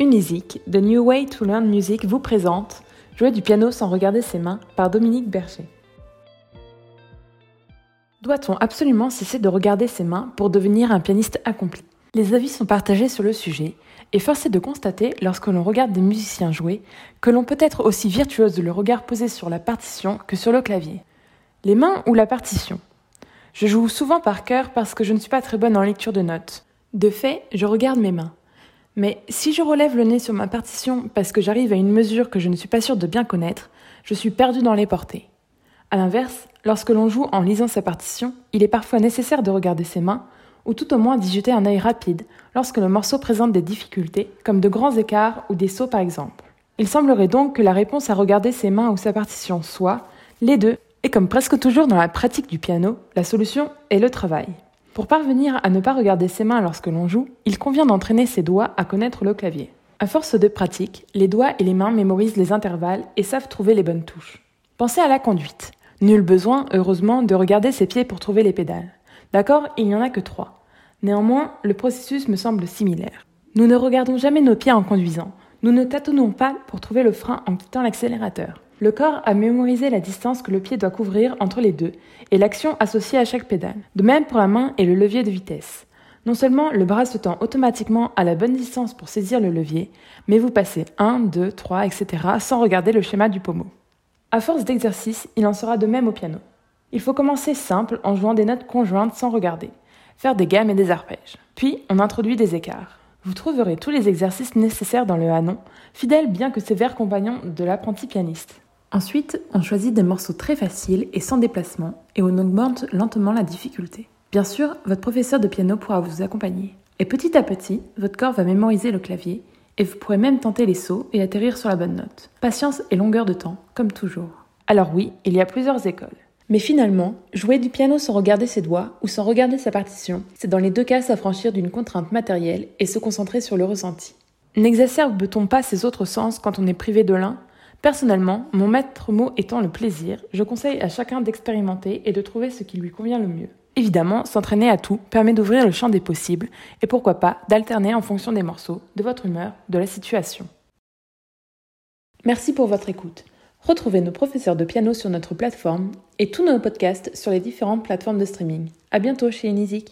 Unisic, The New Way to Learn Music vous présente Jouer du piano sans regarder ses mains par Dominique Bercher. Doit-on absolument cesser de regarder ses mains pour devenir un pianiste accompli? Les avis sont partagés sur le sujet, et force est de constater, lorsque l'on regarde des musiciens jouer, que l'on peut être aussi virtuose de le regard posé sur la partition que sur le clavier. Les mains ou la partition? Je joue souvent par cœur parce que je ne suis pas très bonne en lecture de notes. De fait, je regarde mes mains. Mais si je relève le nez sur ma partition parce que j'arrive à une mesure que je ne suis pas sûre de bien connaître, je suis perdu dans les portées. A l'inverse, lorsque l'on joue en lisant sa partition, il est parfois nécessaire de regarder ses mains, ou tout au moins d'y jeter un œil rapide lorsque le morceau présente des difficultés, comme de grands écarts ou des sauts par exemple. Il semblerait donc que la réponse à regarder ses mains ou sa partition soit les deux, et comme presque toujours dans la pratique du piano, la solution est le travail. Pour parvenir à ne pas regarder ses mains lorsque l'on joue, il convient d'entraîner ses doigts à connaître le clavier. À force de pratique, les doigts et les mains mémorisent les intervalles et savent trouver les bonnes touches. Pensez à la conduite. Nul besoin, heureusement, de regarder ses pieds pour trouver les pédales. D'accord, il n'y en a que trois. Néanmoins, le processus me semble similaire. Nous ne regardons jamais nos pieds en conduisant. Nous ne tâtonnons pas pour trouver le frein en quittant l'accélérateur. Le corps a mémorisé la distance que le pied doit couvrir entre les deux et l'action associée à chaque pédale. De même pour la main et le levier de vitesse. Non seulement le bras se tend automatiquement à la bonne distance pour saisir le levier, mais vous passez 1, 2, 3, etc. sans regarder le schéma du pommeau. À force d'exercice, il en sera de même au piano. Il faut commencer simple en jouant des notes conjointes sans regarder, faire des gammes et des arpèges. Puis on introduit des écarts. Vous trouverez tous les exercices nécessaires dans le Hanon, fidèle bien que sévère compagnon de l'apprenti pianiste. Ensuite, on choisit des morceaux très faciles et sans déplacement, et on augmente lentement la difficulté. Bien sûr, votre professeur de piano pourra vous accompagner. Et petit à petit, votre corps va mémoriser le clavier, et vous pourrez même tenter les sauts et atterrir sur la bonne note. Patience et longueur de temps, comme toujours. Alors oui, il y a plusieurs écoles. Mais finalement, jouer du piano sans regarder ses doigts ou sans regarder sa partition, c'est dans les deux cas s'affranchir d'une contrainte matérielle et se concentrer sur le ressenti. N'exacerbe-t-on pas ces autres sens quand on est privé de l'un Personnellement, mon maître mot étant le plaisir, je conseille à chacun d'expérimenter et de trouver ce qui lui convient le mieux. Évidemment, s'entraîner à tout permet d'ouvrir le champ des possibles et pourquoi pas d'alterner en fonction des morceaux, de votre humeur, de la situation. Merci pour votre écoute. Retrouvez nos professeurs de piano sur notre plateforme et tous nos podcasts sur les différentes plateformes de streaming. À bientôt chez Enizik.